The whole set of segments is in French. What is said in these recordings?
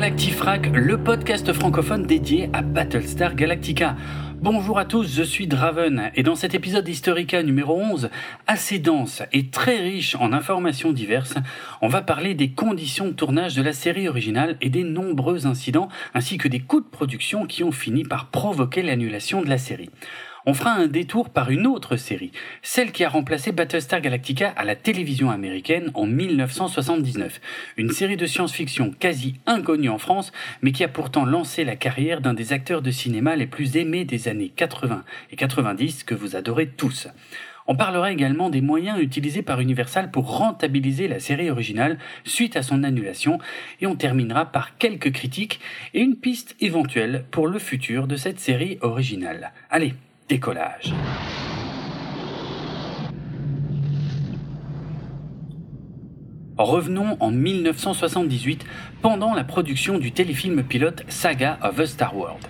Galactifrac, le podcast francophone dédié à Battlestar Galactica. Bonjour à tous, je suis Draven et dans cet épisode Historica numéro 11, assez dense et très riche en informations diverses, on va parler des conditions de tournage de la série originale et des nombreux incidents ainsi que des coûts de production qui ont fini par provoquer l'annulation de la série on fera un détour par une autre série, celle qui a remplacé Battlestar Galactica à la télévision américaine en 1979, une série de science-fiction quasi inconnue en France, mais qui a pourtant lancé la carrière d'un des acteurs de cinéma les plus aimés des années 80 et 90 que vous adorez tous. On parlera également des moyens utilisés par Universal pour rentabiliser la série originale suite à son annulation et on terminera par quelques critiques et une piste éventuelle pour le futur de cette série originale. Allez, Revenons en 1978 pendant la production du téléfilm pilote Saga of a Star World.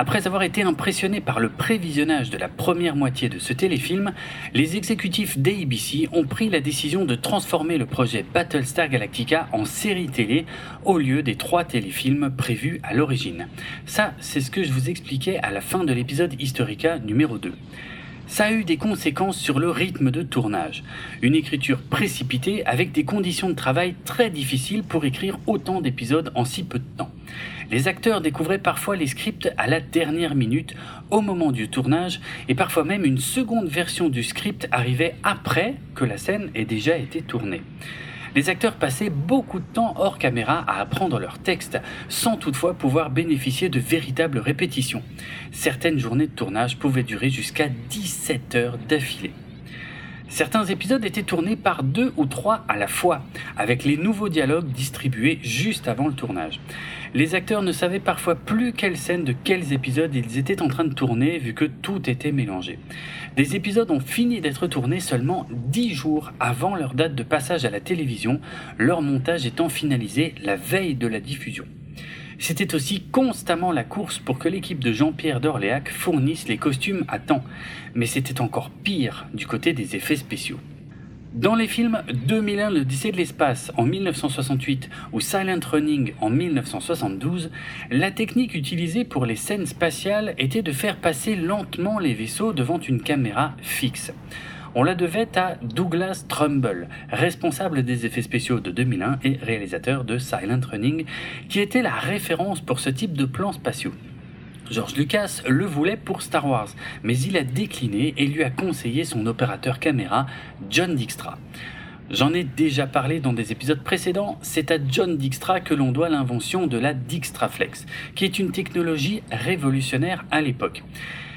Après avoir été impressionné par le prévisionnage de la première moitié de ce téléfilm, les exécutifs d'ABC ont pris la décision de transformer le projet Battlestar Galactica en série télé au lieu des trois téléfilms prévus à l'origine. Ça, c'est ce que je vous expliquais à la fin de l'épisode Historica numéro 2 ça a eu des conséquences sur le rythme de tournage. Une écriture précipitée avec des conditions de travail très difficiles pour écrire autant d'épisodes en si peu de temps. Les acteurs découvraient parfois les scripts à la dernière minute, au moment du tournage, et parfois même une seconde version du script arrivait après que la scène ait déjà été tournée. Les acteurs passaient beaucoup de temps hors caméra à apprendre leur texte, sans toutefois pouvoir bénéficier de véritables répétitions. Certaines journées de tournage pouvaient durer jusqu'à 17 heures d'affilée. Certains épisodes étaient tournés par deux ou trois à la fois, avec les nouveaux dialogues distribués juste avant le tournage. Les acteurs ne savaient parfois plus quelles scènes de quels épisodes ils étaient en train de tourner vu que tout était mélangé. Des épisodes ont fini d'être tournés seulement dix jours avant leur date de passage à la télévision, leur montage étant finalisé la veille de la diffusion. C'était aussi constamment la course pour que l'équipe de Jean-Pierre d'Orléac fournisse les costumes à temps, mais c'était encore pire du côté des effets spéciaux. Dans les films 2001 l'Odyssée de l'espace en 1968 ou Silent Running en 1972, la technique utilisée pour les scènes spatiales était de faire passer lentement les vaisseaux devant une caméra fixe. On la devait à Douglas Trumbull, responsable des effets spéciaux de 2001 et réalisateur de Silent Running, qui était la référence pour ce type de plans spatiaux. George Lucas le voulait pour Star Wars, mais il a décliné et lui a conseillé son opérateur caméra, John Dijkstra. J'en ai déjà parlé dans des épisodes précédents, c'est à John Dijkstra que l'on doit l'invention de la Dijkstraflex, qui est une technologie révolutionnaire à l'époque.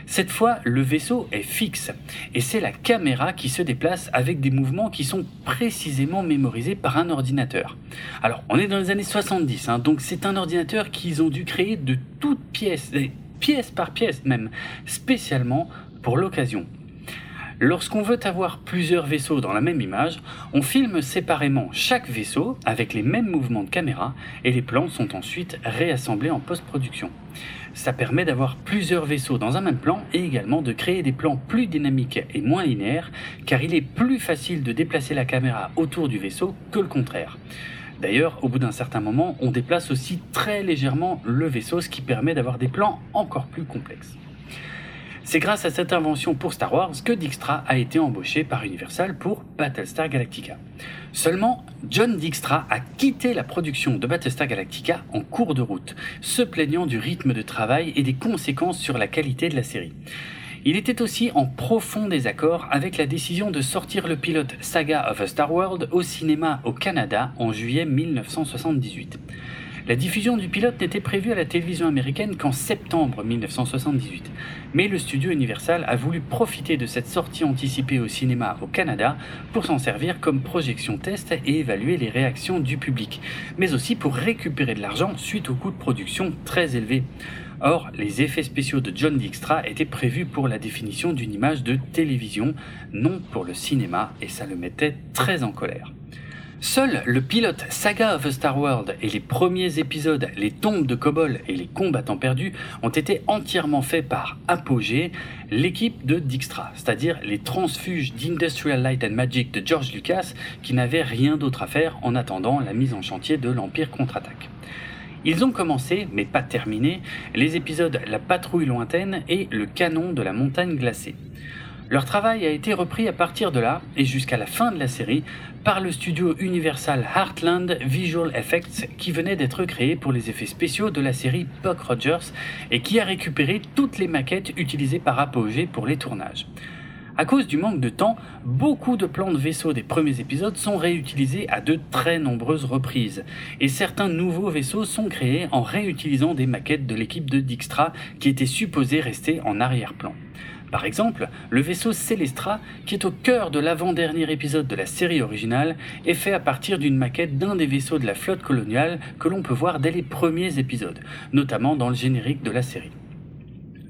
Cette fois, le vaisseau est fixe et c'est la caméra qui se déplace avec des mouvements qui sont précisément mémorisés par un ordinateur. Alors, on est dans les années 70, hein, donc c'est un ordinateur qu'ils ont dû créer de toutes pièces, pièce par pièce même, spécialement pour l'occasion. Lorsqu'on veut avoir plusieurs vaisseaux dans la même image, on filme séparément chaque vaisseau avec les mêmes mouvements de caméra et les plans sont ensuite réassemblés en post-production. Ça permet d'avoir plusieurs vaisseaux dans un même plan et également de créer des plans plus dynamiques et moins linéaires car il est plus facile de déplacer la caméra autour du vaisseau que le contraire. D'ailleurs, au bout d'un certain moment, on déplace aussi très légèrement le vaisseau, ce qui permet d'avoir des plans encore plus complexes. C'est grâce à cette invention pour Star Wars que Dijkstra a été embauché par Universal pour Battlestar Galactica. Seulement, John Dijkstra a quitté la production de Battlestar Galactica en cours de route, se plaignant du rythme de travail et des conséquences sur la qualité de la série. Il était aussi en profond désaccord avec la décision de sortir le pilote Saga of a Star World au cinéma au Canada en juillet 1978. La diffusion du pilote n'était prévue à la télévision américaine qu'en septembre 1978, mais le studio Universal a voulu profiter de cette sortie anticipée au cinéma au Canada pour s'en servir comme projection test et évaluer les réactions du public, mais aussi pour récupérer de l'argent suite aux coûts de production très élevés. Or, les effets spéciaux de John Dijkstra étaient prévus pour la définition d'une image de télévision, non pour le cinéma, et ça le mettait très en colère. Seul le pilote Saga of a Star World et les premiers épisodes, les tombes de Kobol et les combattants perdus, ont été entièrement faits par Apogee, l'équipe de Dijkstra, c'est-à-dire les transfuges d'Industrial Light and Magic de George Lucas qui n'avaient rien d'autre à faire en attendant la mise en chantier de l'Empire contre-attaque. Ils ont commencé, mais pas terminé, les épisodes La patrouille lointaine et Le canon de la montagne glacée. Leur travail a été repris à partir de là, et jusqu'à la fin de la série, par le studio Universal Heartland Visual Effects qui venait d'être créé pour les effets spéciaux de la série Buck Rogers et qui a récupéré toutes les maquettes utilisées par Apogee pour les tournages. À cause du manque de temps, beaucoup de plans de vaisseaux des premiers épisodes sont réutilisés à de très nombreuses reprises, et certains nouveaux vaisseaux sont créés en réutilisant des maquettes de l'équipe de Dijkstra qui étaient supposées rester en arrière-plan. Par exemple, le vaisseau Celestra, qui est au cœur de l'avant-dernier épisode de la série originale, est fait à partir d'une maquette d'un des vaisseaux de la flotte coloniale que l'on peut voir dès les premiers épisodes, notamment dans le générique de la série.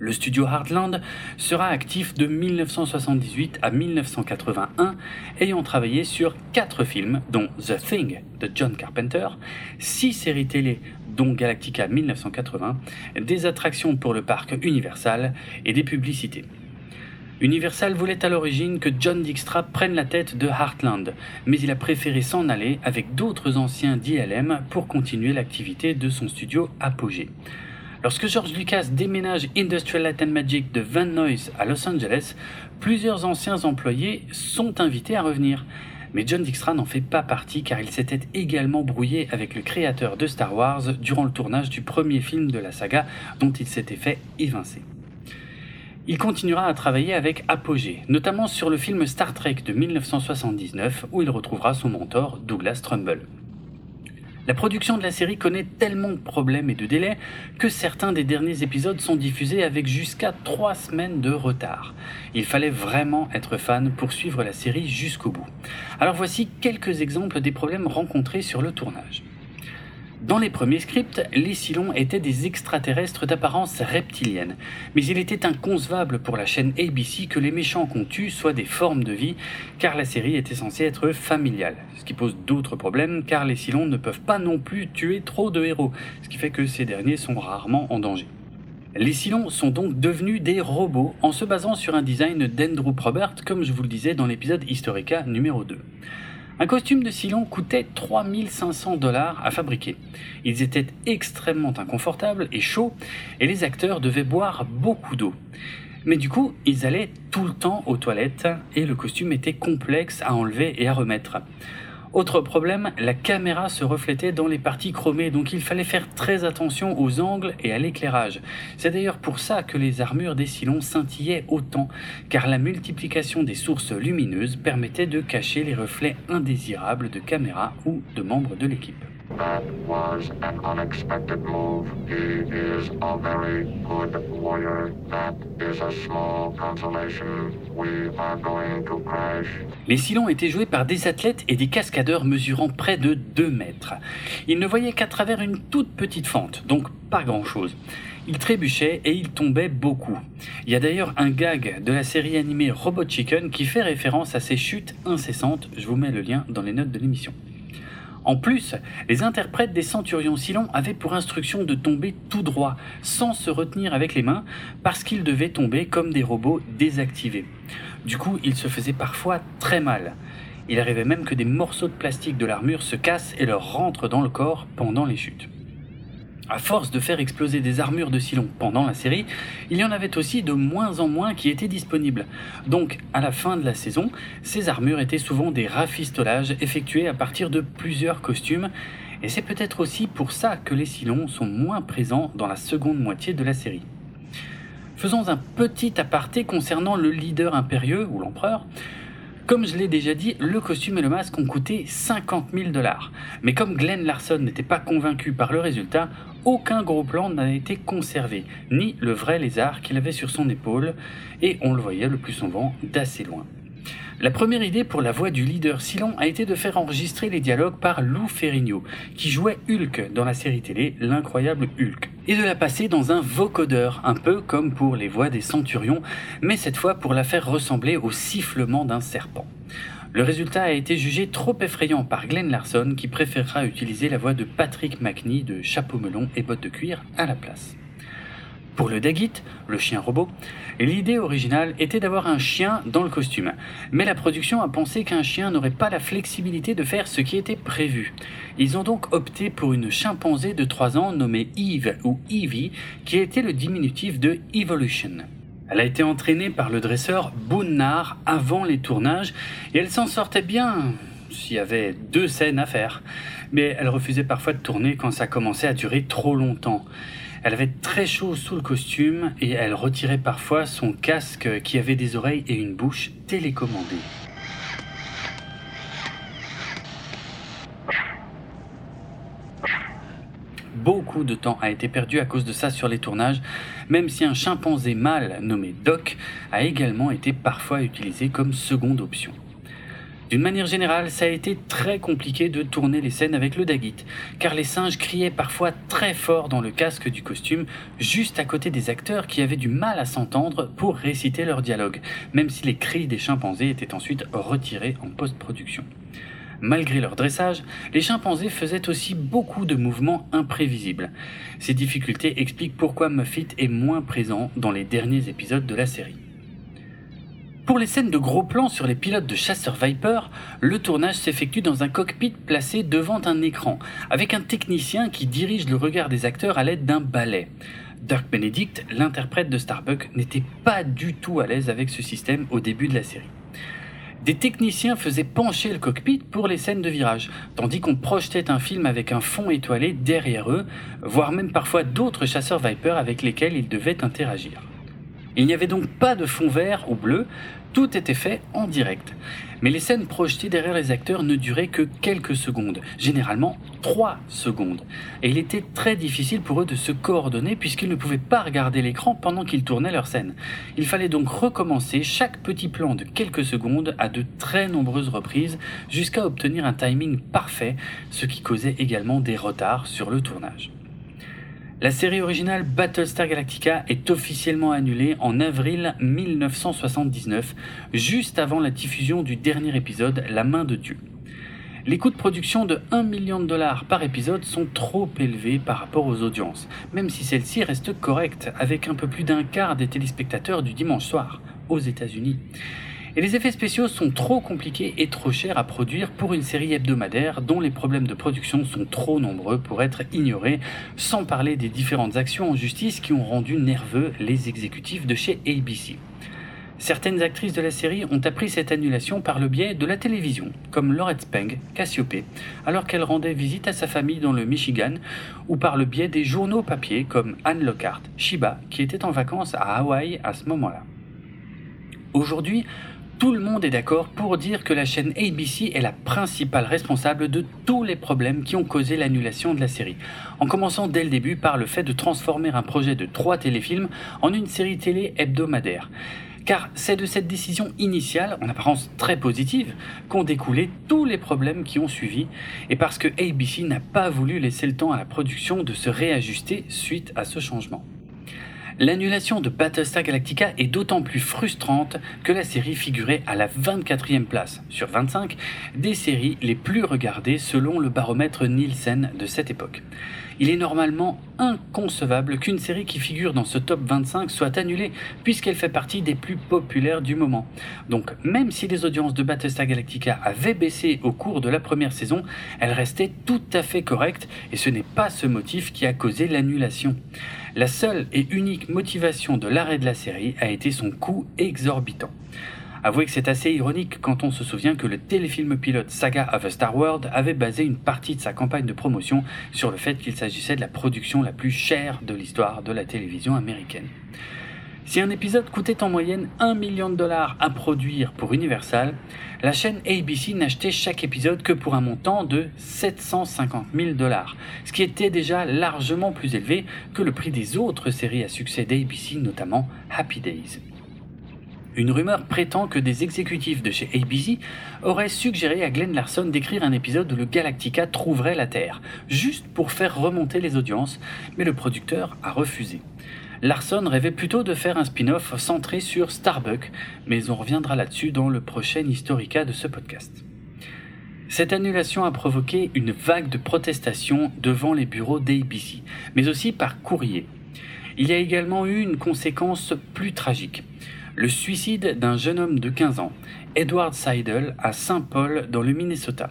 Le studio Heartland sera actif de 1978 à 1981, ayant travaillé sur 4 films, dont The Thing de John Carpenter, 6 séries télé, dont Galactica 1980, des attractions pour le parc Universal et des publicités. Universal voulait à l'origine que John Dijkstra prenne la tête de Heartland, mais il a préféré s'en aller avec d'autres anciens d'ILM pour continuer l'activité de son studio Apogée. Lorsque George Lucas déménage Industrial Light and Magic de Van Nuys à Los Angeles, plusieurs anciens employés sont invités à revenir. Mais John Dijkstra n'en fait pas partie car il s'était également brouillé avec le créateur de Star Wars durant le tournage du premier film de la saga dont il s'était fait évincer. Il continuera à travailler avec Apogée, notamment sur le film Star Trek de 1979 où il retrouvera son mentor Douglas Trumbull. La production de la série connaît tellement de problèmes et de délais que certains des derniers épisodes sont diffusés avec jusqu'à 3 semaines de retard. Il fallait vraiment être fan pour suivre la série jusqu'au bout. Alors voici quelques exemples des problèmes rencontrés sur le tournage. Dans les premiers scripts, les Cylons étaient des extraterrestres d'apparence reptilienne, mais il était inconcevable pour la chaîne ABC que les méchants qu'on tue soient des formes de vie, car la série était censée être familiale, ce qui pose d'autres problèmes, car les Cylons ne peuvent pas non plus tuer trop de héros, ce qui fait que ces derniers sont rarement en danger. Les Cylons sont donc devenus des robots en se basant sur un design d'Andrew Probert, comme je vous le disais dans l'épisode Historica numéro 2. Un costume de Cylon coûtait 3500 dollars à fabriquer. Ils étaient extrêmement inconfortables et chauds, et les acteurs devaient boire beaucoup d'eau. Mais du coup, ils allaient tout le temps aux toilettes, et le costume était complexe à enlever et à remettre. Autre problème, la caméra se reflétait dans les parties chromées, donc il fallait faire très attention aux angles et à l'éclairage. C'est d'ailleurs pour ça que les armures des Cylons scintillaient autant, car la multiplication des sources lumineuses permettait de cacher les reflets indésirables de caméras ou de membres de l'équipe. That was an unexpected move. He is a very good warrior. That is a small consolation. We are going to crash. Les Cylons étaient joués par des athlètes et des cascadeurs mesurant près de 2 mètres. Ils ne voyaient qu'à travers une toute petite fente, donc pas grand-chose. Ils trébuchaient et ils tombaient beaucoup. Il y a d'ailleurs un gag de la série animée Robot Chicken qui fait référence à ces chutes incessantes. Je vous mets le lien dans les notes de l'émission. En plus, les interprètes des centurions Silon avaient pour instruction de tomber tout droit, sans se retenir avec les mains, parce qu'ils devaient tomber comme des robots désactivés. Du coup, ils se faisaient parfois très mal. Il arrivait même que des morceaux de plastique de l'armure se cassent et leur rentrent dans le corps pendant les chutes. À force de faire exploser des armures de Silon pendant la série, il y en avait aussi de moins en moins qui étaient disponibles. Donc, à la fin de la saison, ces armures étaient souvent des rafistolages effectués à partir de plusieurs costumes, et c'est peut-être aussi pour ça que les Silons sont moins présents dans la seconde moitié de la série. Faisons un petit aparté concernant le leader impérieux, ou l'empereur. Comme je l'ai déjà dit, le costume et le masque ont coûté 50 000 dollars. Mais comme Glenn Larson n'était pas convaincu par le résultat, aucun gros plan n'a été conservé, ni le vrai lézard qu'il avait sur son épaule, et on le voyait le plus souvent d'assez loin. La première idée pour la voix du leader Silon a été de faire enregistrer les dialogues par Lou Ferrigno, qui jouait Hulk dans la série télé L'incroyable Hulk, et de la passer dans un vocodeur, un peu comme pour les voix des centurions, mais cette fois pour la faire ressembler au sifflement d'un serpent. Le résultat a été jugé trop effrayant par Glenn Larson qui préférera utiliser la voix de Patrick McNee de Chapeau melon et bottes de cuir à la place. Pour le Dagit, le chien robot, l'idée originale était d'avoir un chien dans le costume, mais la production a pensé qu'un chien n'aurait pas la flexibilité de faire ce qui était prévu. Ils ont donc opté pour une chimpanzé de 3 ans nommée Eve ou Evie, qui était le diminutif de Evolution. Elle a été entraînée par le dresseur Bounard avant les tournages et elle s'en sortait bien s'il y avait deux scènes à faire. Mais elle refusait parfois de tourner quand ça commençait à durer trop longtemps. Elle avait très chaud sous le costume et elle retirait parfois son casque qui avait des oreilles et une bouche télécommandée. De temps a été perdu à cause de ça sur les tournages, même si un chimpanzé mâle nommé Doc a également été parfois utilisé comme seconde option. D'une manière générale, ça a été très compliqué de tourner les scènes avec le Dagit, car les singes criaient parfois très fort dans le casque du costume, juste à côté des acteurs qui avaient du mal à s'entendre pour réciter leur dialogue, même si les cris des chimpanzés étaient ensuite retirés en post-production. Malgré leur dressage, les chimpanzés faisaient aussi beaucoup de mouvements imprévisibles. Ces difficultés expliquent pourquoi Muffet est moins présent dans les derniers épisodes de la série. Pour les scènes de gros plans sur les pilotes de chasseurs Viper, le tournage s'effectue dans un cockpit placé devant un écran, avec un technicien qui dirige le regard des acteurs à l'aide d'un balai. Dirk Benedict, l'interprète de Starbuck, n'était pas du tout à l'aise avec ce système au début de la série. Des techniciens faisaient pencher le cockpit pour les scènes de virage, tandis qu'on projetait un film avec un fond étoilé derrière eux, voire même parfois d'autres chasseurs Viper avec lesquels ils devaient interagir. Il n'y avait donc pas de fond vert ou bleu, tout était fait en direct. Mais les scènes projetées derrière les acteurs ne duraient que quelques secondes, généralement 3 secondes. Et il était très difficile pour eux de se coordonner puisqu'ils ne pouvaient pas regarder l'écran pendant qu'ils tournaient leur scène. Il fallait donc recommencer chaque petit plan de quelques secondes à de très nombreuses reprises jusqu'à obtenir un timing parfait, ce qui causait également des retards sur le tournage. La série originale Battlestar Galactica est officiellement annulée en avril 1979, juste avant la diffusion du dernier épisode La main de Dieu. Les coûts de production de 1 million de dollars par épisode sont trop élevés par rapport aux audiences, même si celle-ci reste correcte avec un peu plus d'un quart des téléspectateurs du dimanche soir aux États-Unis. Et les effets spéciaux sont trop compliqués et trop chers à produire pour une série hebdomadaire dont les problèmes de production sont trop nombreux pour être ignorés, sans parler des différentes actions en justice qui ont rendu nerveux les exécutifs de chez ABC. Certaines actrices de la série ont appris cette annulation par le biais de la télévision, comme Laurette Speng, Cassiope, alors qu'elle rendait visite à sa famille dans le Michigan, ou par le biais des journaux papier comme Anne Lockhart, Shiba, qui était en vacances à Hawaï à ce moment-là. Aujourd'hui, tout le monde est d'accord pour dire que la chaîne ABC est la principale responsable de tous les problèmes qui ont causé l'annulation de la série, en commençant dès le début par le fait de transformer un projet de trois téléfilms en une série télé hebdomadaire. Car c'est de cette décision initiale, en apparence très positive, qu'ont découlé tous les problèmes qui ont suivi, et parce que ABC n'a pas voulu laisser le temps à la production de se réajuster suite à ce changement. L'annulation de Battlestar Galactica est d'autant plus frustrante que la série figurait à la 24e place sur 25 des séries les plus regardées selon le baromètre Nielsen de cette époque. Il est normalement inconcevable qu'une série qui figure dans ce top 25 soit annulée puisqu'elle fait partie des plus populaires du moment. Donc même si les audiences de Battlestar Galactica avaient baissé au cours de la première saison, elles restaient tout à fait correctes et ce n'est pas ce motif qui a causé l'annulation. La seule et unique motivation de l'arrêt de la série a été son coût exorbitant. Avouez que c'est assez ironique quand on se souvient que le téléfilm pilote Saga of a Star World avait basé une partie de sa campagne de promotion sur le fait qu'il s'agissait de la production la plus chère de l'histoire de la télévision américaine. Si un épisode coûtait en moyenne 1 million de dollars à produire pour Universal, la chaîne ABC n'achetait chaque épisode que pour un montant de 750 000 dollars, ce qui était déjà largement plus élevé que le prix des autres séries à succès d'ABC, notamment Happy Days. Une rumeur prétend que des exécutifs de chez ABC auraient suggéré à Glenn Larson d'écrire un épisode où le Galactica trouverait la Terre, juste pour faire remonter les audiences, mais le producteur a refusé. Larson rêvait plutôt de faire un spin-off centré sur Starbuck, mais on reviendra là-dessus dans le prochain Historica de ce podcast. Cette annulation a provoqué une vague de protestations devant les bureaux d'ABC, mais aussi par courrier. Il y a également eu une conséquence plus tragique. Le suicide d'un jeune homme de 15 ans, Edward Seidel, à Saint Paul, dans le Minnesota.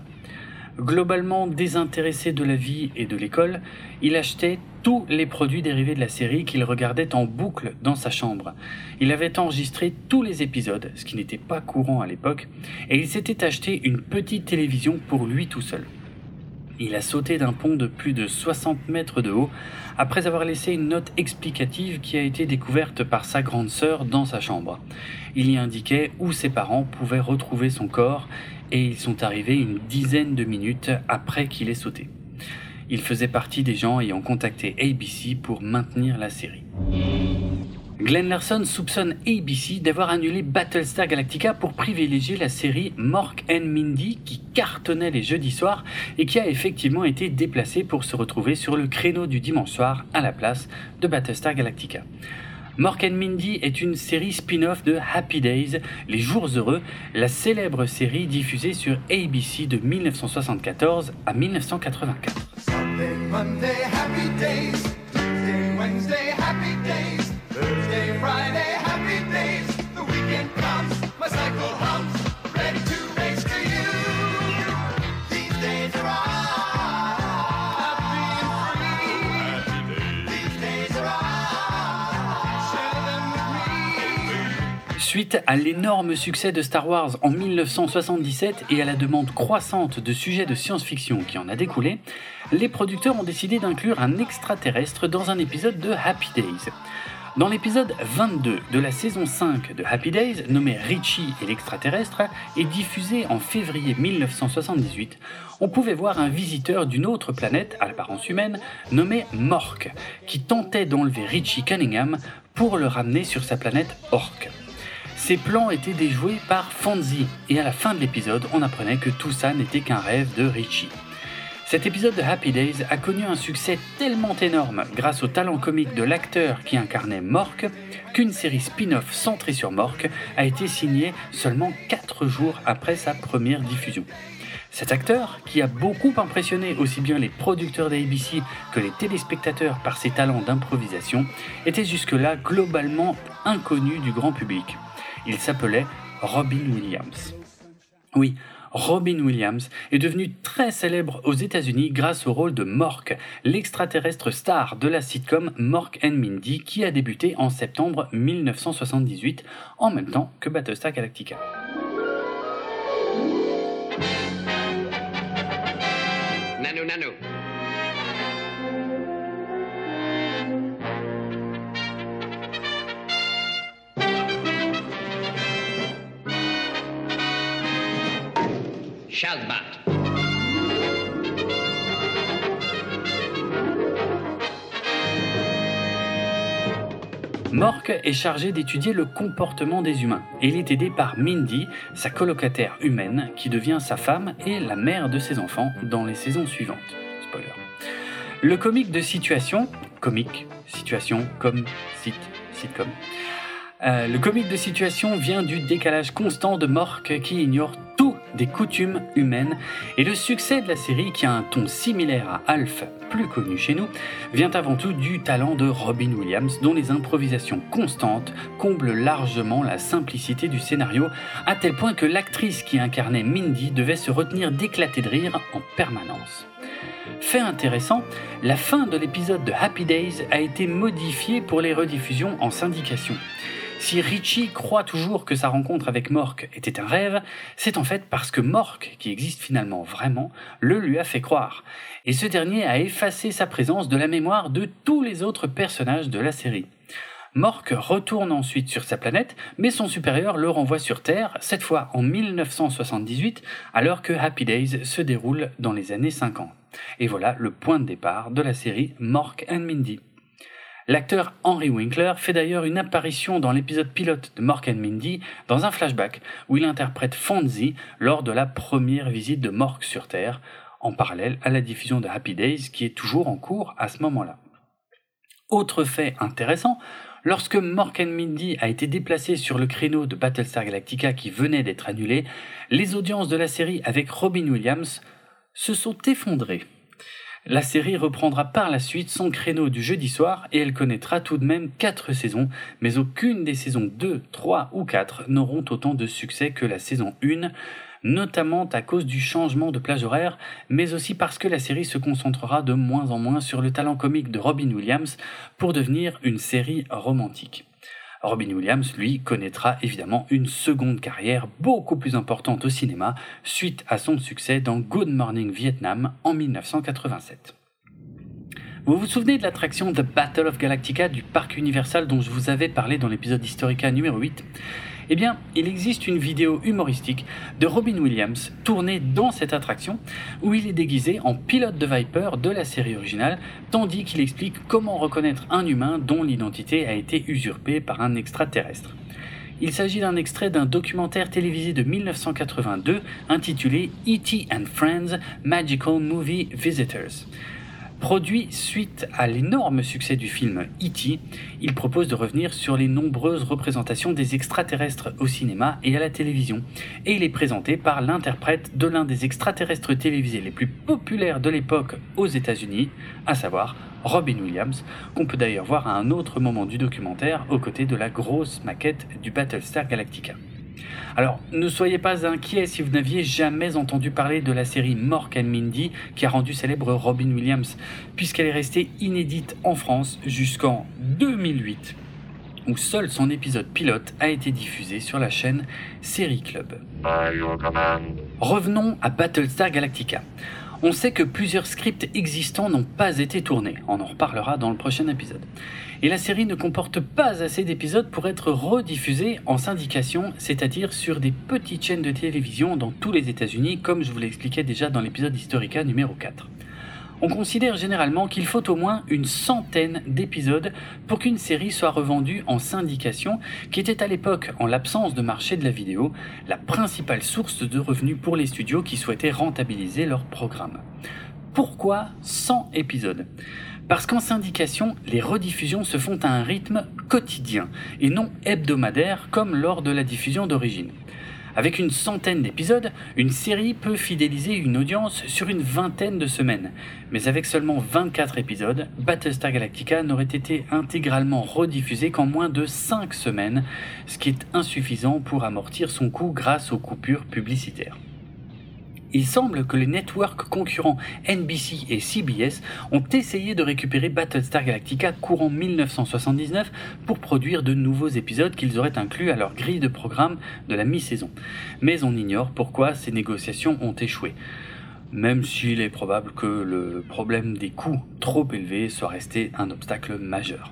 Globalement désintéressé de la vie et de l'école, il achetait tous les produits dérivés de la série qu'il regardait en boucle dans sa chambre. Il avait enregistré tous les épisodes, ce qui n'était pas courant à l'époque, et il s'était acheté une petite télévision pour lui tout seul. Il a sauté d'un pont de plus de 60 mètres de haut après avoir laissé une note explicative qui a été découverte par sa grande sœur dans sa chambre. Il y indiquait où ses parents pouvaient retrouver son corps et ils sont arrivés une dizaine de minutes après qu'il ait sauté. Il faisait partie des gens ayant contacté ABC pour maintenir la série. Glenn Larson soupçonne ABC d'avoir annulé Battlestar Galactica pour privilégier la série Mork and Mindy qui cartonnait les jeudis soirs et qui a effectivement été déplacée pour se retrouver sur le créneau du dimanche soir à la place de Battlestar Galactica. Mork and Mindy est une série spin-off de Happy Days, Les Jours Heureux, la célèbre série diffusée sur ABC de 1974 à 1984. Suite à l'énorme succès de Star Wars en 1977 et à la demande croissante de sujets de science-fiction qui en a découlé, les producteurs ont décidé d'inclure un extraterrestre dans un épisode de Happy Days. Dans l'épisode 22 de la saison 5 de Happy Days, nommé Richie et l'extraterrestre, et diffusé en février 1978, on pouvait voir un visiteur d'une autre planète à l'apparence humaine nommé Mork, qui tentait d'enlever Richie Cunningham pour le ramener sur sa planète Ork. Ces plans étaient déjoués par Fonzie, et à la fin de l'épisode, on apprenait que tout ça n'était qu'un rêve de Richie. Cet épisode de Happy Days a connu un succès tellement énorme grâce au talent comique de l'acteur qui incarnait Mork qu'une série spin-off centrée sur Mork a été signée seulement 4 jours après sa première diffusion. Cet acteur, qui a beaucoup impressionné aussi bien les producteurs d'ABC que les téléspectateurs par ses talents d'improvisation, était jusque-là globalement inconnu du grand public. Il s'appelait Robin Williams. Oui, Robin Williams est devenu très célèbre aux États-Unis grâce au rôle de Mork, l'extraterrestre star de la sitcom Mork and Mindy qui a débuté en septembre 1978 en même temps que Battlestar Galactica. Nano, nano. Mork est chargé d'étudier le comportement des humains et il est aidé par Mindy, sa colocataire humaine, qui devient sa femme et la mère de ses enfants dans les saisons suivantes. Spoiler. Le comique de situation, comique, situation, comme, site, sitcom. Euh, le comique de situation vient du décalage constant de Mork qui ignore tout des coutumes humaines et le succès de la série qui a un ton similaire à Alf, plus connu chez nous, vient avant tout du talent de Robin Williams dont les improvisations constantes comblent largement la simplicité du scénario à tel point que l'actrice qui incarnait Mindy devait se retenir d'éclater de rire en permanence. Fait intéressant, la fin de l'épisode de Happy Days a été modifiée pour les rediffusions en syndication. Si Richie croit toujours que sa rencontre avec Mork était un rêve, c'est en fait parce que Mork, qui existe finalement vraiment, le lui a fait croire. Et ce dernier a effacé sa présence de la mémoire de tous les autres personnages de la série. Mork retourne ensuite sur sa planète, mais son supérieur le renvoie sur Terre, cette fois en 1978, alors que Happy Days se déroule dans les années 50. Et voilà le point de départ de la série Mork and Mindy. L'acteur Henry Winkler fait d'ailleurs une apparition dans l'épisode pilote de Mork Mindy dans un flashback où il interprète Fonzie lors de la première visite de Mork sur Terre, en parallèle à la diffusion de Happy Days qui est toujours en cours à ce moment-là. Autre fait intéressant, lorsque Mork Mindy a été déplacé sur le créneau de Battlestar Galactica qui venait d'être annulé, les audiences de la série avec Robin Williams se sont effondrées. La série reprendra par la suite son créneau du jeudi soir et elle connaîtra tout de même 4 saisons, mais aucune des saisons 2, 3 ou 4 n'auront autant de succès que la saison 1, notamment à cause du changement de plage horaire, mais aussi parce que la série se concentrera de moins en moins sur le talent comique de Robin Williams pour devenir une série romantique. Robin Williams, lui, connaîtra évidemment une seconde carrière beaucoup plus importante au cinéma suite à son succès dans Good Morning Vietnam en 1987. Vous vous souvenez de l'attraction The Battle of Galactica du parc Universal dont je vous avais parlé dans l'épisode Historica numéro 8 eh bien, il existe une vidéo humoristique de Robin Williams tournée dans cette attraction où il est déguisé en pilote de Viper de la série originale, tandis qu'il explique comment reconnaître un humain dont l'identité a été usurpée par un extraterrestre. Il s'agit d'un extrait d'un documentaire télévisé de 1982 intitulé E.T. and Friends Magical Movie Visitors. Produit suite à l'énorme succès du film E.T., il propose de revenir sur les nombreuses représentations des extraterrestres au cinéma et à la télévision, et il est présenté par l'interprète de l'un des extraterrestres télévisés les plus populaires de l'époque aux États-Unis, à savoir Robin Williams, qu'on peut d'ailleurs voir à un autre moment du documentaire aux côtés de la grosse maquette du Battlestar Galactica. Alors, ne soyez pas inquiets si vous n'aviez jamais entendu parler de la série Mork and Mindy qui a rendu célèbre Robin Williams, puisqu'elle est restée inédite en France jusqu'en 2008, où seul son épisode pilote a été diffusé sur la chaîne Série Club. Revenons à Battlestar Galactica. On sait que plusieurs scripts existants n'ont pas été tournés, on en reparlera dans le prochain épisode. Et la série ne comporte pas assez d'épisodes pour être rediffusée en syndication, c'est-à-dire sur des petites chaînes de télévision dans tous les États-Unis, comme je vous l'expliquais déjà dans l'épisode Historica numéro 4 on considère généralement qu'il faut au moins une centaine d'épisodes pour qu'une série soit revendue en syndication, qui était à l'époque, en l'absence de marché de la vidéo, la principale source de revenus pour les studios qui souhaitaient rentabiliser leur programme. Pourquoi 100 épisodes? Parce qu'en syndication, les rediffusions se font à un rythme quotidien et non hebdomadaire comme lors de la diffusion d'origine. Avec une centaine d'épisodes, une série peut fidéliser une audience sur une vingtaine de semaines. Mais avec seulement 24 épisodes, Battlestar Galactica n'aurait été intégralement rediffusé qu'en moins de 5 semaines, ce qui est insuffisant pour amortir son coût grâce aux coupures publicitaires. Il semble que les networks concurrents NBC et CBS ont essayé de récupérer Battlestar Galactica courant 1979 pour produire de nouveaux épisodes qu'ils auraient inclus à leur grille de programme de la mi-saison. Mais on ignore pourquoi ces négociations ont échoué même s'il est probable que le problème des coûts trop élevés soit resté un obstacle majeur.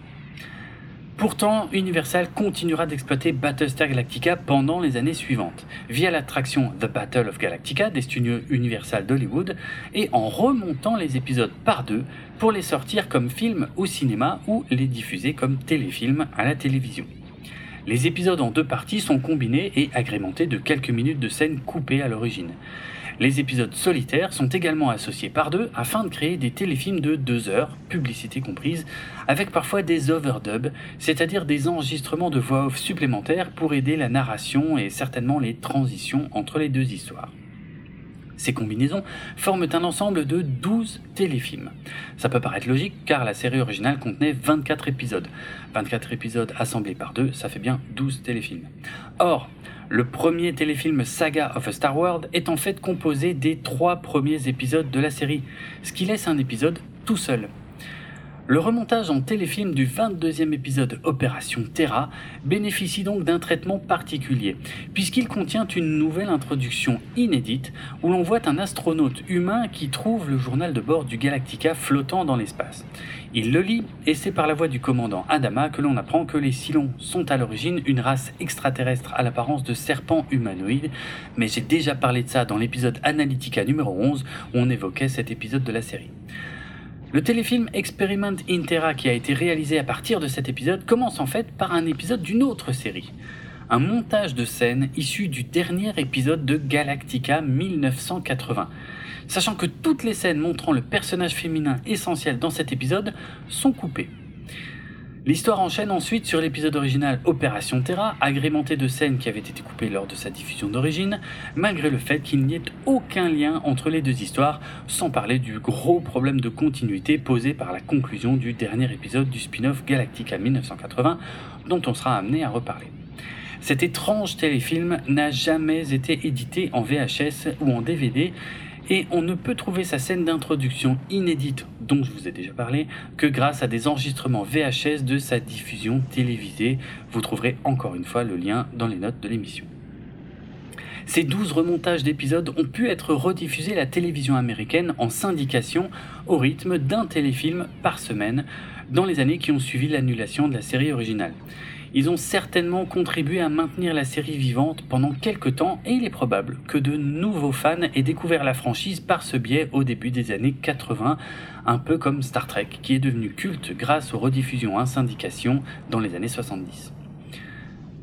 Pourtant, Universal continuera d'exploiter Battlestar Galactica pendant les années suivantes, via l'attraction The Battle of Galactica des studios Universal d'Hollywood, et en remontant les épisodes par deux pour les sortir comme films au cinéma ou les diffuser comme téléfilms à la télévision. Les épisodes en deux parties sont combinés et agrémentés de quelques minutes de scènes coupées à l'origine. Les épisodes solitaires sont également associés par deux afin de créer des téléfilms de deux heures, publicité comprise, avec parfois des overdubs, c'est-à-dire des enregistrements de voix off supplémentaires pour aider la narration et certainement les transitions entre les deux histoires. Ces combinaisons forment un ensemble de 12 téléfilms. Ça peut paraître logique car la série originale contenait 24 épisodes. 24 épisodes assemblés par deux, ça fait bien 12 téléfilms. Or, le premier téléfilm Saga of a Star World est en fait composé des trois premiers épisodes de la série, ce qui laisse un épisode tout seul. Le remontage en téléfilm du 22e épisode Opération Terra bénéficie donc d'un traitement particulier, puisqu'il contient une nouvelle introduction inédite où l'on voit un astronaute humain qui trouve le journal de bord du Galactica flottant dans l'espace. Il le lit et c'est par la voix du commandant Adama que l'on apprend que les Cylons sont à l'origine une race extraterrestre à l'apparence de serpents humanoïdes, mais j'ai déjà parlé de ça dans l'épisode Analytica numéro 11 où on évoquait cet épisode de la série. Le téléfilm Experiment Intera qui a été réalisé à partir de cet épisode commence en fait par un épisode d'une autre série. Un montage de scènes issu du dernier épisode de Galactica 1980. Sachant que toutes les scènes montrant le personnage féminin essentiel dans cet épisode sont coupées. L'histoire enchaîne ensuite sur l'épisode original Opération Terra, agrémenté de scènes qui avaient été coupées lors de sa diffusion d'origine, malgré le fait qu'il n'y ait aucun lien entre les deux histoires, sans parler du gros problème de continuité posé par la conclusion du dernier épisode du spin-off Galactica 1980, dont on sera amené à reparler. Cet étrange téléfilm n'a jamais été édité en VHS ou en DVD, et on ne peut trouver sa scène d'introduction inédite dont je vous ai déjà parlé que grâce à des enregistrements VHS de sa diffusion télévisée. Vous trouverez encore une fois le lien dans les notes de l'émission. Ces 12 remontages d'épisodes ont pu être rediffusés à la télévision américaine en syndication au rythme d'un téléfilm par semaine dans les années qui ont suivi l'annulation de la série originale. Ils ont certainement contribué à maintenir la série vivante pendant quelques temps et il est probable que de nouveaux fans aient découvert la franchise par ce biais au début des années 80, un peu comme Star Trek qui est devenu culte grâce aux rediffusions en syndication dans les années 70.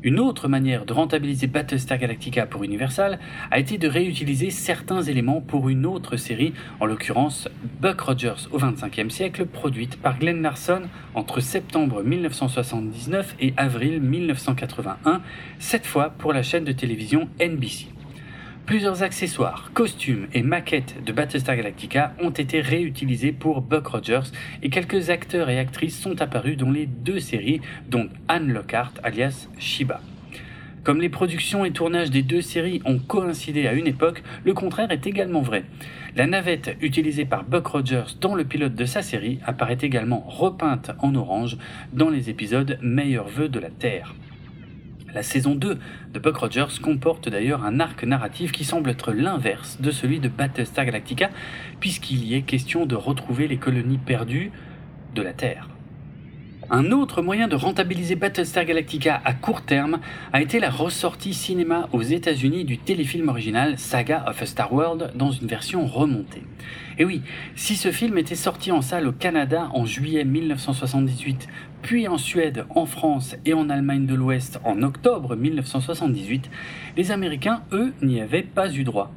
Une autre manière de rentabiliser Battlestar Galactica pour Universal a été de réutiliser certains éléments pour une autre série, en l'occurrence Buck Rogers au XXe siècle, produite par Glenn Larson entre septembre 1979 et avril 1981, cette fois pour la chaîne de télévision NBC. Plusieurs accessoires, costumes et maquettes de Battlestar Galactica ont été réutilisés pour Buck Rogers et quelques acteurs et actrices sont apparus dans les deux séries, dont Anne Lockhart alias Shiba. Comme les productions et tournages des deux séries ont coïncidé à une époque, le contraire est également vrai. La navette utilisée par Buck Rogers dans le pilote de sa série apparaît également repeinte en orange dans les épisodes Meilleurs vœux de la Terre. La saison 2 de Buck Rogers comporte d'ailleurs un arc narratif qui semble être l'inverse de celui de Battlestar Galactica, puisqu'il y est question de retrouver les colonies perdues de la Terre. Un autre moyen de rentabiliser Battlestar Galactica à court terme a été la ressortie cinéma aux États-Unis du téléfilm original Saga of a Star World dans une version remontée. Et oui, si ce film était sorti en salle au Canada en juillet 1978, puis en Suède, en France et en Allemagne de l'Ouest en octobre 1978, les Américains, eux, n'y avaient pas eu droit.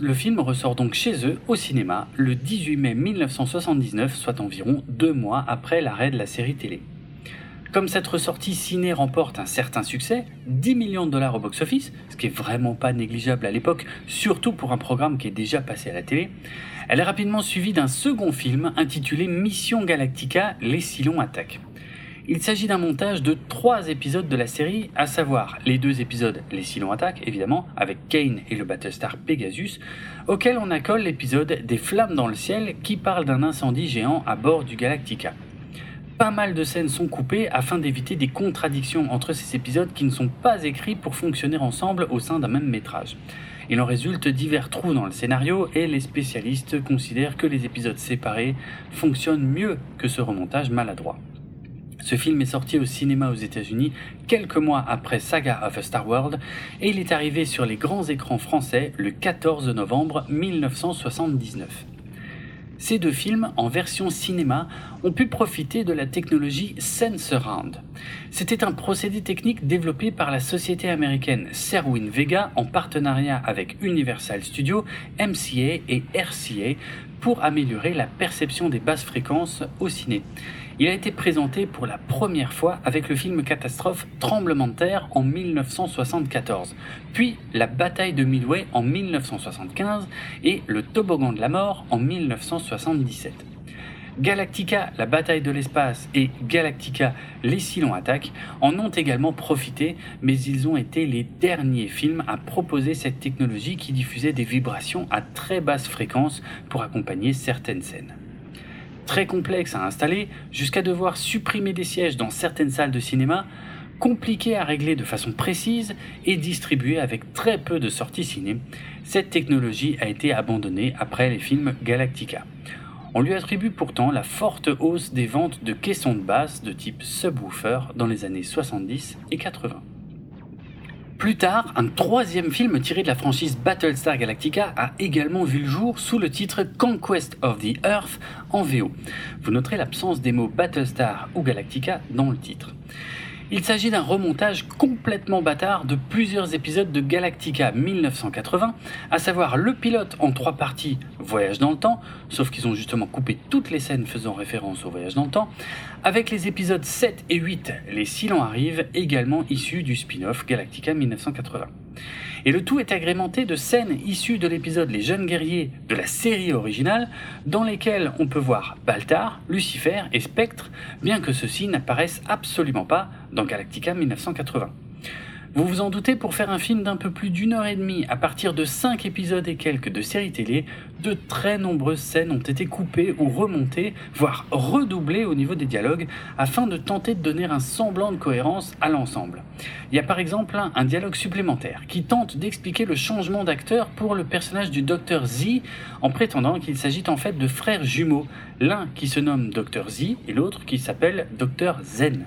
Le film ressort donc chez eux au cinéma le 18 mai 1979, soit environ deux mois après l'arrêt de la série télé. Comme cette ressortie ciné remporte un certain succès, 10 millions de dollars au box-office, ce qui est vraiment pas négligeable à l'époque, surtout pour un programme qui est déjà passé à la télé, elle est rapidement suivie d'un second film intitulé Mission Galactica, les Cylons attaquent. Il s'agit d'un montage de trois épisodes de la série, à savoir les deux épisodes Les Cylons attaquent, évidemment, avec Kane et le Battlestar Pegasus, auquel on accole l'épisode Des flammes dans le ciel qui parle d'un incendie géant à bord du Galactica. Pas mal de scènes sont coupées afin d'éviter des contradictions entre ces épisodes qui ne sont pas écrits pour fonctionner ensemble au sein d'un même métrage. Il en résulte divers trous dans le scénario et les spécialistes considèrent que les épisodes séparés fonctionnent mieux que ce remontage maladroit. Ce film est sorti au cinéma aux États-Unis quelques mois après Saga of a Star World et il est arrivé sur les grands écrans français le 14 novembre 1979. Ces deux films, en version cinéma, ont pu profiter de la technologie Sense-Around. C'était un procédé technique développé par la société américaine Serwin Vega en partenariat avec Universal Studios, MCA et RCA pour améliorer la perception des basses fréquences au ciné. Il a été présenté pour la première fois avec le film catastrophe Tremblement de terre en 1974, puis La bataille de Midway en 1975 et Le toboggan de la mort en 1977. Galactica, la bataille de l'espace et Galactica, les Cylons attaquent en ont également profité, mais ils ont été les derniers films à proposer cette technologie qui diffusait des vibrations à très basse fréquence pour accompagner certaines scènes très complexe à installer, jusqu'à devoir supprimer des sièges dans certaines salles de cinéma, compliqué à régler de façon précise et distribué avec très peu de sorties ciné, cette technologie a été abandonnée après les films Galactica. On lui attribue pourtant la forte hausse des ventes de caissons de basse de type subwoofer dans les années 70 et 80. Plus tard, un troisième film tiré de la franchise Battlestar Galactica a également vu le jour sous le titre Conquest of the Earth en VO. Vous noterez l'absence des mots Battlestar ou Galactica dans le titre. Il s'agit d'un remontage complètement bâtard de plusieurs épisodes de Galactica 1980, à savoir le pilote en trois parties Voyage dans le temps, sauf qu'ils ont justement coupé toutes les scènes faisant référence au voyage dans le temps, avec les épisodes 7 et 8, Les Silents arrivent, également issus du spin-off Galactica 1980. Et le tout est agrémenté de scènes issues de l'épisode Les Jeunes Guerriers de la série originale, dans lesquelles on peut voir Baltar, Lucifer et Spectre, bien que ceux-ci n'apparaissent absolument pas dans Galactica 1980. Vous vous en doutez, pour faire un film d'un peu plus d'une heure et demie, à partir de 5 épisodes et quelques de séries télé, de très nombreuses scènes ont été coupées ou remontées, voire redoublées au niveau des dialogues, afin de tenter de donner un semblant de cohérence à l'ensemble. Il y a par exemple un, dialogue supplémentaire qui tente d'expliquer le changement d'acteur pour le personnage du Dr Z en prétendant qu'il s'agit en fait de frères jumeaux, l'un qui se nomme Dr Z et l'autre qui s'appelle Dr Zen.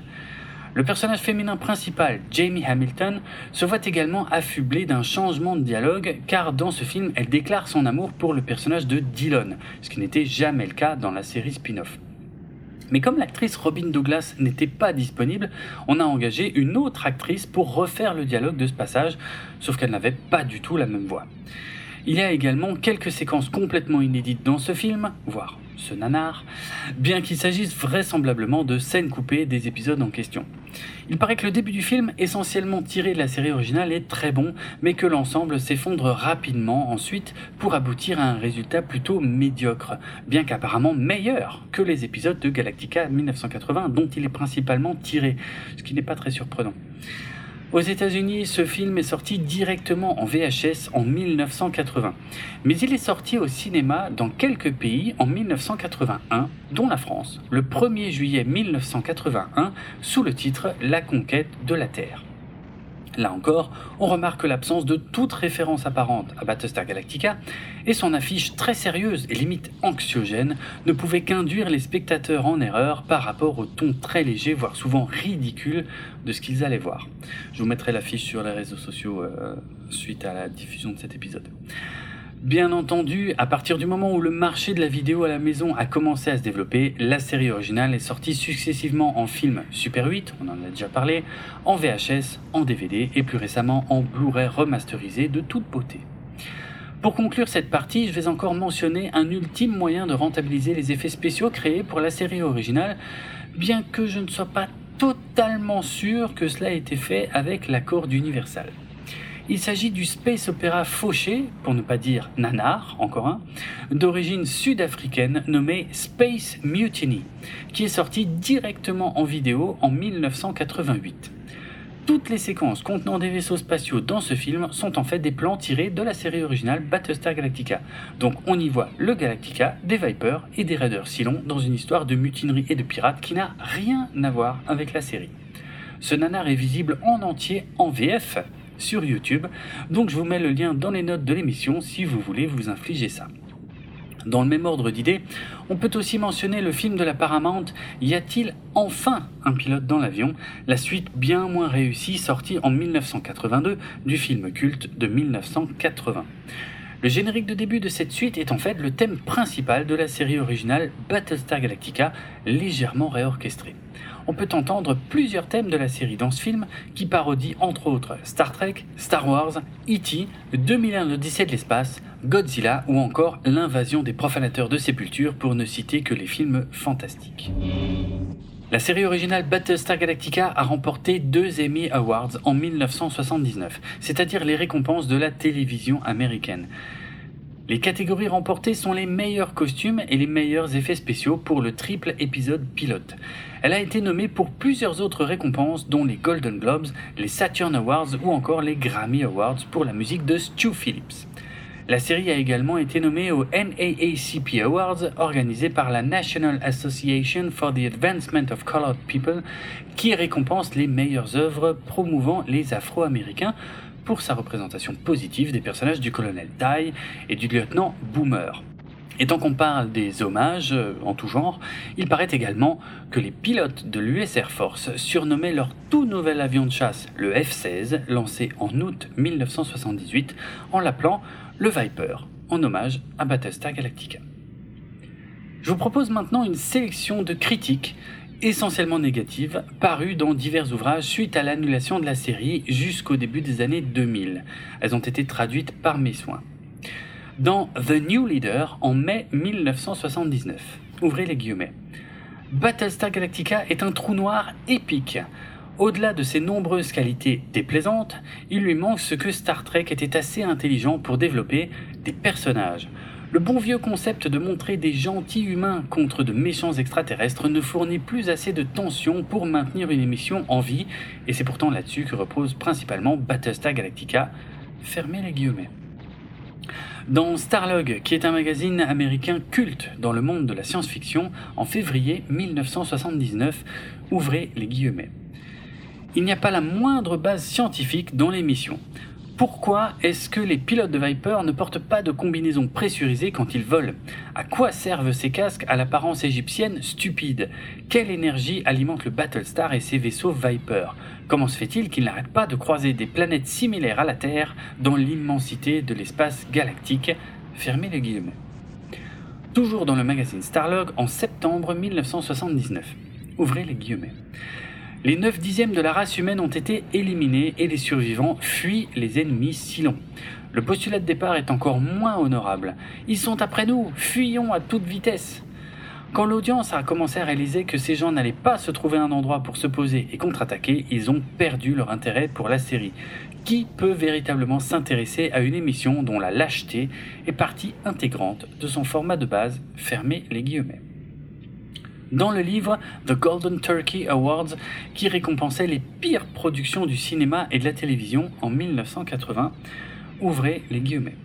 Le personnage féminin principal, Jamie Hamilton, se voit également affublé d'un changement de dialogue car dans ce film, elle déclare son amour pour le personnage de Dillon, ce qui n'était jamais le cas dans la série spin-off. Mais comme l'actrice Robin Douglas n'était pas disponible, on a engagé une autre actrice pour refaire le dialogue de ce passage, sauf qu'elle n'avait pas du tout la même voix. Il y a également quelques séquences complètement inédites dans ce film, voire ce nanar, bien qu'il s'agisse vraisemblablement de scènes coupées des épisodes en question. Il paraît que le début du film, essentiellement tiré de la série originale, est très bon, mais que l'ensemble s'effondre rapidement ensuite pour aboutir à un résultat plutôt médiocre, bien qu'apparemment meilleur que les épisodes de Galactica 1980 dont il est principalement tiré, ce qui n'est pas très surprenant. Aux États-Unis, ce film est sorti directement en VHS en 1980, mais il est sorti au cinéma dans quelques pays en 1981, dont la France, le 1er juillet 1981, sous le titre La conquête de la Terre. Là encore, on remarque l'absence de toute référence apparente à Battlestar Galactica, et son affiche très sérieuse et limite anxiogène ne pouvait qu'induire les spectateurs en erreur par rapport au ton très léger, voire souvent ridicule, de ce qu'ils allaient voir. Je vous mettrai l'affiche sur les réseaux sociaux euh, suite à la diffusion de cet épisode. Bien entendu, à partir du moment où le marché de la vidéo à la maison a commencé à se développer, la série originale est sortie successivement en film Super 8, on en a déjà parlé, en VHS, en DVD et plus récemment en Blu-ray remasterisé de toute beauté. Pour conclure cette partie, je vais encore mentionner un ultime moyen de rentabiliser les effets spéciaux créés pour la série originale, bien que je ne sois pas totalement sûr que cela ait été fait avec l'accord d'Universal. Il s'agit du space opéra fauché, pour ne pas dire nanar, encore un, d'origine sud-africaine nommé Space Mutiny, qui est sorti directement en vidéo en 1988. Toutes les séquences contenant des vaisseaux spatiaux dans ce film sont en fait des plans tirés de la série originale Battlestar Galactica. Donc on y voit le Galactica, des Vipers et des Raiders Cylon dans une histoire de mutinerie et de pirates qui n'a rien à voir avec la série. Ce nanar est visible en entier en VF, sur YouTube. Donc je vous mets le lien dans les notes de l'émission si vous voulez vous infliger ça. Dans le même ordre d'idées, on peut aussi mentionner le film de la Paramount Y a-t-il enfin un pilote dans l'avion? La suite bien moins réussie sortie en 1982 du film culte de 1980. Le générique de début de cette suite est en fait le thème principal de la série originale Battlestar Galactica, légèrement réorchestré on peut entendre plusieurs thèmes de la série dans ce film qui parodient entre autres Star Trek, Star Wars, E.T., 2001 l'Odyssée de l'espace, Godzilla ou encore l'invasion des profanateurs de sépulture pour ne citer que les films fantastiques. La série originale Battlestar Galactica a remporté deux Emmy Awards en 1979, c'est-à-dire les récompenses de la télévision américaine. Les catégories remportées sont les meilleurs costumes et les meilleurs effets spéciaux pour le triple épisode pilote. Elle a été nommée pour plusieurs autres récompenses dont les Golden Globes, les Saturn Awards ou encore les Grammy Awards pour la musique de Stu Phillips. La série a également été nommée aux NAACP Awards organisés par la National Association for the Advancement of Colored People qui récompense les meilleures œuvres promouvant les Afro-Américains pour sa représentation positive des personnages du colonel Ty et du lieutenant Boomer. Et tant qu'on parle des hommages euh, en tout genre, il paraît également que les pilotes de l'US Air Force surnommaient leur tout nouvel avion de chasse, le F-16, lancé en août 1978, en l'appelant le Viper, en hommage à Battlestar Galactica. Je vous propose maintenant une sélection de critiques essentiellement négatives, parues dans divers ouvrages suite à l'annulation de la série jusqu'au début des années 2000. Elles ont été traduites par mes soins. Dans The New Leader, en mai 1979, ouvrez les guillemets. Battlestar Galactica est un trou noir épique. Au-delà de ses nombreuses qualités déplaisantes, il lui manque ce que Star Trek était assez intelligent pour développer des personnages. Le bon vieux concept de montrer des gentils humains contre de méchants extraterrestres ne fournit plus assez de tension pour maintenir une émission en vie, et c'est pourtant là-dessus que repose principalement Battlestar Galactica. Fermez les guillemets. Dans Starlog, qui est un magazine américain culte dans le monde de la science-fiction, en février 1979, ouvrez les guillemets. Il n'y a pas la moindre base scientifique dans l'émission. Pourquoi est-ce que les pilotes de Viper ne portent pas de combinaison pressurisée quand ils volent? À quoi servent ces casques à l'apparence égyptienne stupide? Quelle énergie alimente le Battlestar et ses vaisseaux Viper? Comment se fait-il qu'ils n'arrêtent pas de croiser des planètes similaires à la Terre dans l'immensité de l'espace galactique? Fermez les guillemets. Toujours dans le magazine Starlog en septembre 1979. Ouvrez les guillemets. Les 9 dixièmes de la race humaine ont été éliminés et les survivants fuient les ennemis si longs. Le postulat de départ est encore moins honorable. Ils sont après nous, fuyons à toute vitesse. Quand l'audience a commencé à réaliser que ces gens n'allaient pas se trouver un endroit pour se poser et contre-attaquer, ils ont perdu leur intérêt pour la série. Qui peut véritablement s'intéresser à une émission dont la lâcheté est partie intégrante de son format de base Fermez les guillemets dans le livre The Golden Turkey Awards qui récompensait les pires productions du cinéma et de la télévision en 1980. Ouvrez les guillemets.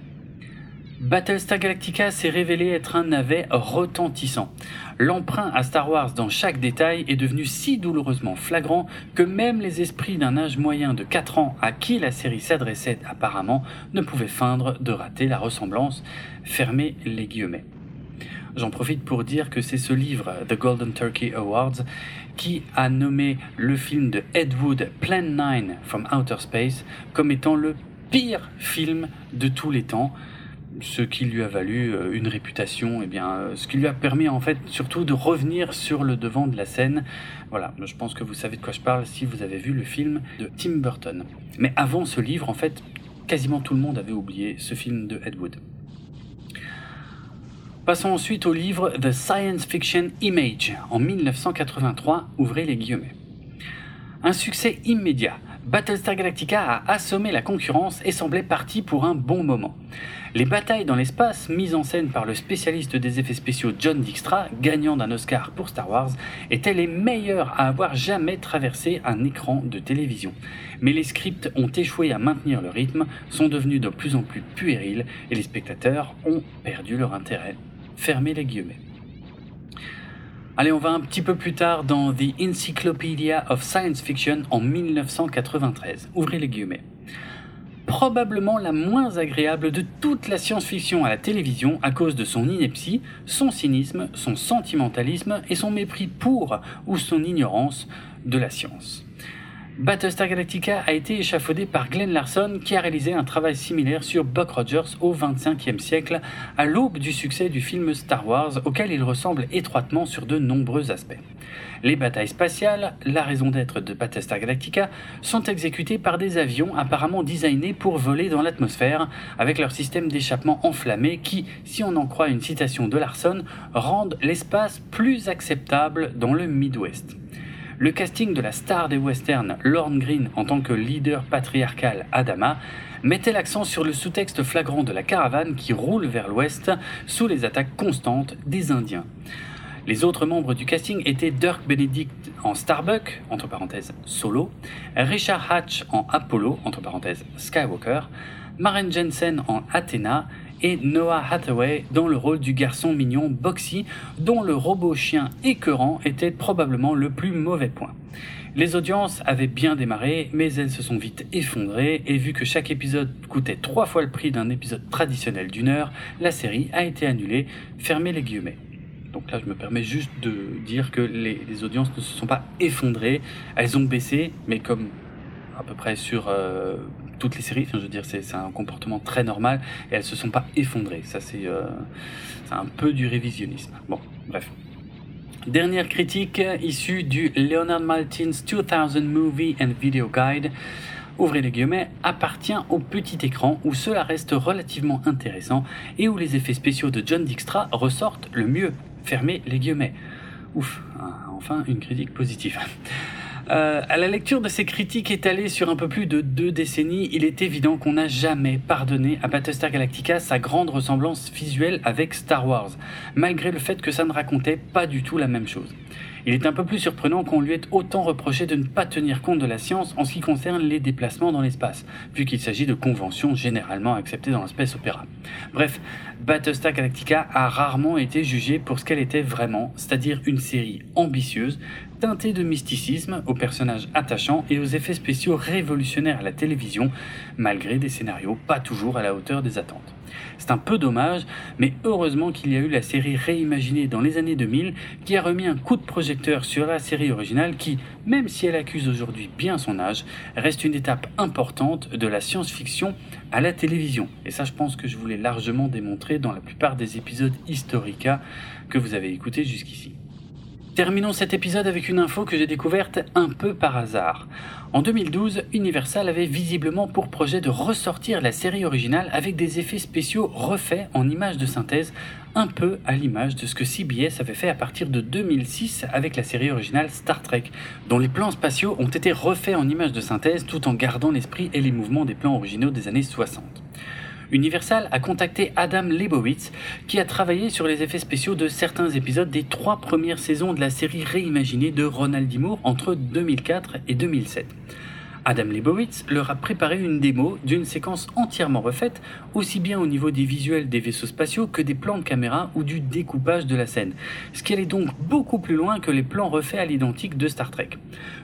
Battlestar Galactica s'est révélé être un navet retentissant. L'emprunt à Star Wars dans chaque détail est devenu si douloureusement flagrant que même les esprits d'un âge moyen de 4 ans à qui la série s'adressait apparemment ne pouvaient feindre de rater la ressemblance. Fermez les guillemets. J'en profite pour dire que c'est ce livre, The Golden Turkey Awards, qui a nommé le film de Ed Wood, Plan 9 from Outer Space, comme étant le pire film de tous les temps ce qui lui a valu euh, une réputation, et eh bien, euh, ce qui lui a permis en fait surtout de revenir sur le devant de la scène. Voilà, je pense que vous savez de quoi je parle si vous avez vu le film de Tim Burton. Mais avant ce livre, en fait, quasiment tout le monde avait oublié ce film de Ed Wood. Passons ensuite au livre The Science Fiction Image en 1983, ouvrez les guillemets. Un succès immédiat. Battlestar Galactica a assommé la concurrence et semblait parti pour un bon moment. Les batailles dans l'espace, mises en scène par le spécialiste des effets spéciaux John Dijkstra, gagnant d'un Oscar pour Star Wars, étaient les meilleures à avoir jamais traversé un écran de télévision. Mais les scripts ont échoué à maintenir le rythme, sont devenus de plus en plus puérils et les spectateurs ont perdu leur intérêt Fermez les guillemets. Allez, on va un petit peu plus tard dans The Encyclopedia of Science Fiction en 1993. Ouvrez les guillemets. Probablement la moins agréable de toute la science-fiction à la télévision à cause de son ineptie, son cynisme, son sentimentalisme et son mépris pour ou son ignorance de la science. Battlestar Galactica a été échafaudé par Glenn Larson qui a réalisé un travail similaire sur Buck Rogers au XXe siècle, à l'aube du succès du film Star Wars auquel il ressemble étroitement sur de nombreux aspects. Les batailles spatiales, la raison d'être de Battlestar Galactica, sont exécutées par des avions apparemment designés pour voler dans l'atmosphère avec leur système d'échappement enflammé qui, si on en croit une citation de Larson, rendent l'espace plus acceptable dans le Midwest. Le casting de la star des westerns, Lorne Green, en tant que leader patriarcal Adama, mettait l'accent sur le sous-texte flagrant de la caravane qui roule vers l'ouest sous les attaques constantes des Indiens. Les autres membres du casting étaient Dirk Benedict en Starbuck, entre parenthèses Solo, Richard Hatch en Apollo, entre parenthèses Skywalker, Maren Jensen en Athena et Noah Hathaway dans le rôle du garçon mignon Boxy, dont le robot chien écœurant était probablement le plus mauvais point. Les audiences avaient bien démarré, mais elles se sont vite effondrées, et vu que chaque épisode coûtait trois fois le prix d'un épisode traditionnel d'une heure, la série a été annulée, fermez les guillemets. Donc là, je me permets juste de dire que les, audiences ne se sont pas effondrées, elles ont baissé, mais comme à peu près sur euh, toutes les séries. je veux dire, c'est un comportement très normal et elles se sont pas effondrées. Ça, c'est euh, un peu du révisionnisme. Bon, bref. Dernière critique issue du Leonard Maltin's 2000 Movie and Video Guide ouvrez les guillemets, appartient au petit écran où cela reste relativement intéressant et où les effets spéciaux de John Dijkstra ressortent le mieux. Fermez les guillemets. Ouf, enfin une critique positive. Euh, à la lecture de ces critiques étalées sur un peu plus de deux décennies, il est évident qu'on n'a jamais pardonné à Battlestar Galactica sa grande ressemblance visuelle avec Star Wars, malgré le fait que ça ne racontait pas du tout la même chose. Il est un peu plus surprenant qu'on lui ait autant reproché de ne pas tenir compte de la science en ce qui concerne les déplacements dans l'espace, vu qu'il s'agit de conventions généralement acceptées dans l'espèce opéra. Bref, Battlestar Galactica a rarement été jugée pour ce qu'elle était vraiment, c'est-à-dire une série ambitieuse, teintée de mysticisme, aux personnages attachants et aux effets spéciaux révolutionnaires à la télévision, malgré des scénarios pas toujours à la hauteur des attentes. C'est un peu dommage, mais heureusement qu'il y a eu la série réimaginée dans les années 2000 qui a remis un coup de projecteur sur la série originale qui, même si elle accuse aujourd'hui bien son âge, reste une étape importante de la science-fiction à la télévision. Et ça, je pense que je vous l'ai largement démontré dans la plupart des épisodes Historica que vous avez écoutés jusqu'ici. Terminons cet épisode avec une info que j'ai découverte un peu par hasard. En 2012, Universal avait visiblement pour projet de ressortir la série originale avec des effets spéciaux refaits en images de synthèse, un peu à l'image de ce que CBS avait fait à partir de 2006 avec la série originale Star Trek, dont les plans spatiaux ont été refaits en images de synthèse tout en gardant l'esprit et les mouvements des plans originaux des années 60. Universal a contacté Adam Leibowitz, qui a travaillé sur les effets spéciaux de certains épisodes des trois premières saisons de la série réimaginée de Ronald D. Entre 2004 et 2007. Adam Leibowitz leur a préparé une démo d'une séquence entièrement refaite, aussi bien au niveau des visuels des vaisseaux spatiaux que des plans de caméra ou du découpage de la scène, ce qui allait donc beaucoup plus loin que les plans refaits à l'identique de Star Trek.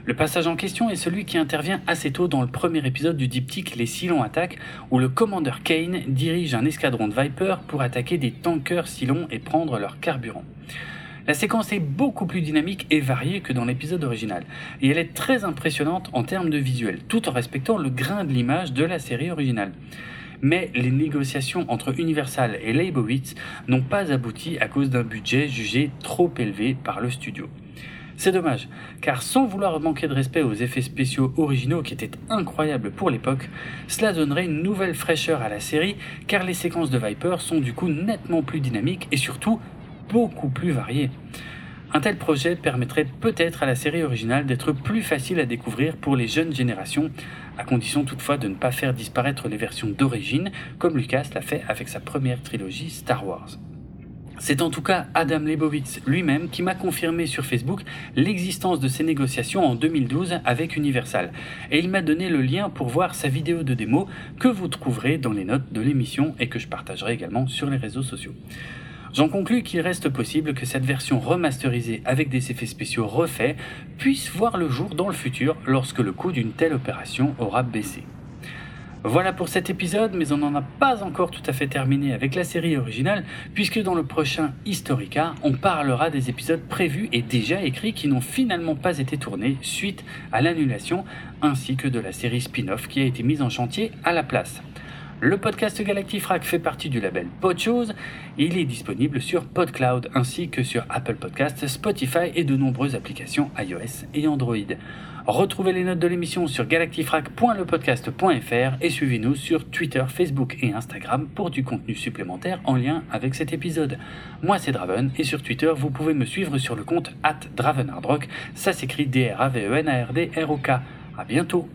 Le passage en question est celui qui intervient assez tôt dans le premier épisode du diptyque Les Cylons attaquent, où le commandeur Kane dirige un escadron de Viper pour attaquer des tankers Cylons et prendre leur carburant. La séquence est beaucoup plus dynamique et variée que dans l'épisode original, et elle est très impressionnante en termes de visuel, tout en respectant le grain de l'image de la série originale. Mais les négociations entre Universal et Leibowitz n'ont pas abouti à cause d'un budget jugé trop élevé par le studio. C'est dommage, car sans vouloir manquer de respect aux effets spéciaux originaux qui étaient incroyables pour l'époque, cela donnerait une nouvelle fraîcheur à la série, car les séquences de Viper sont du coup nettement plus dynamiques et surtout beaucoup plus varié. Un tel projet permettrait peut-être à la série originale d'être plus facile à découvrir pour les jeunes générations, à condition toutefois de ne pas faire disparaître les versions d'origine, comme Lucas l'a fait avec sa première trilogie Star Wars. C'est en tout cas Adam Leibowitz lui-même qui m'a confirmé sur Facebook l'existence de ces négociations en 2012 avec Universal. Et il m'a donné le lien pour voir sa vidéo de démo que vous trouverez dans les notes de l'émission et que je partagerai également sur les réseaux sociaux. J'en conclus qu'il reste possible que cette version remasterisée avec des effets spéciaux refaits puisse voir le jour dans le futur lorsque le coût d'une telle opération aura baissé. Voilà pour cet épisode, mais on n'en a pas encore tout à fait terminé avec la série originale, puisque dans le prochain Historica, on parlera des épisodes prévus et déjà écrits qui n'ont finalement pas été tournés suite à l'annulation, ainsi que de la série spin-off qui a été mise en chantier à la place. Le podcast Galactifrac fait partie du label Podchose. Il est disponible sur PodCloud ainsi que sur Apple Podcasts, Spotify et de nombreuses applications iOS et Android. Retrouvez les notes de l'émission sur galactifrac.lepodcast.fr et suivez-nous sur Twitter, Facebook et Instagram pour du contenu supplémentaire en lien avec cet épisode. Moi c'est Draven et sur Twitter vous pouvez me suivre sur le compte at Dravenardrock. Ça s'écrit D-R-A-V-E-N-A-R-D-R-O-K. A bientôt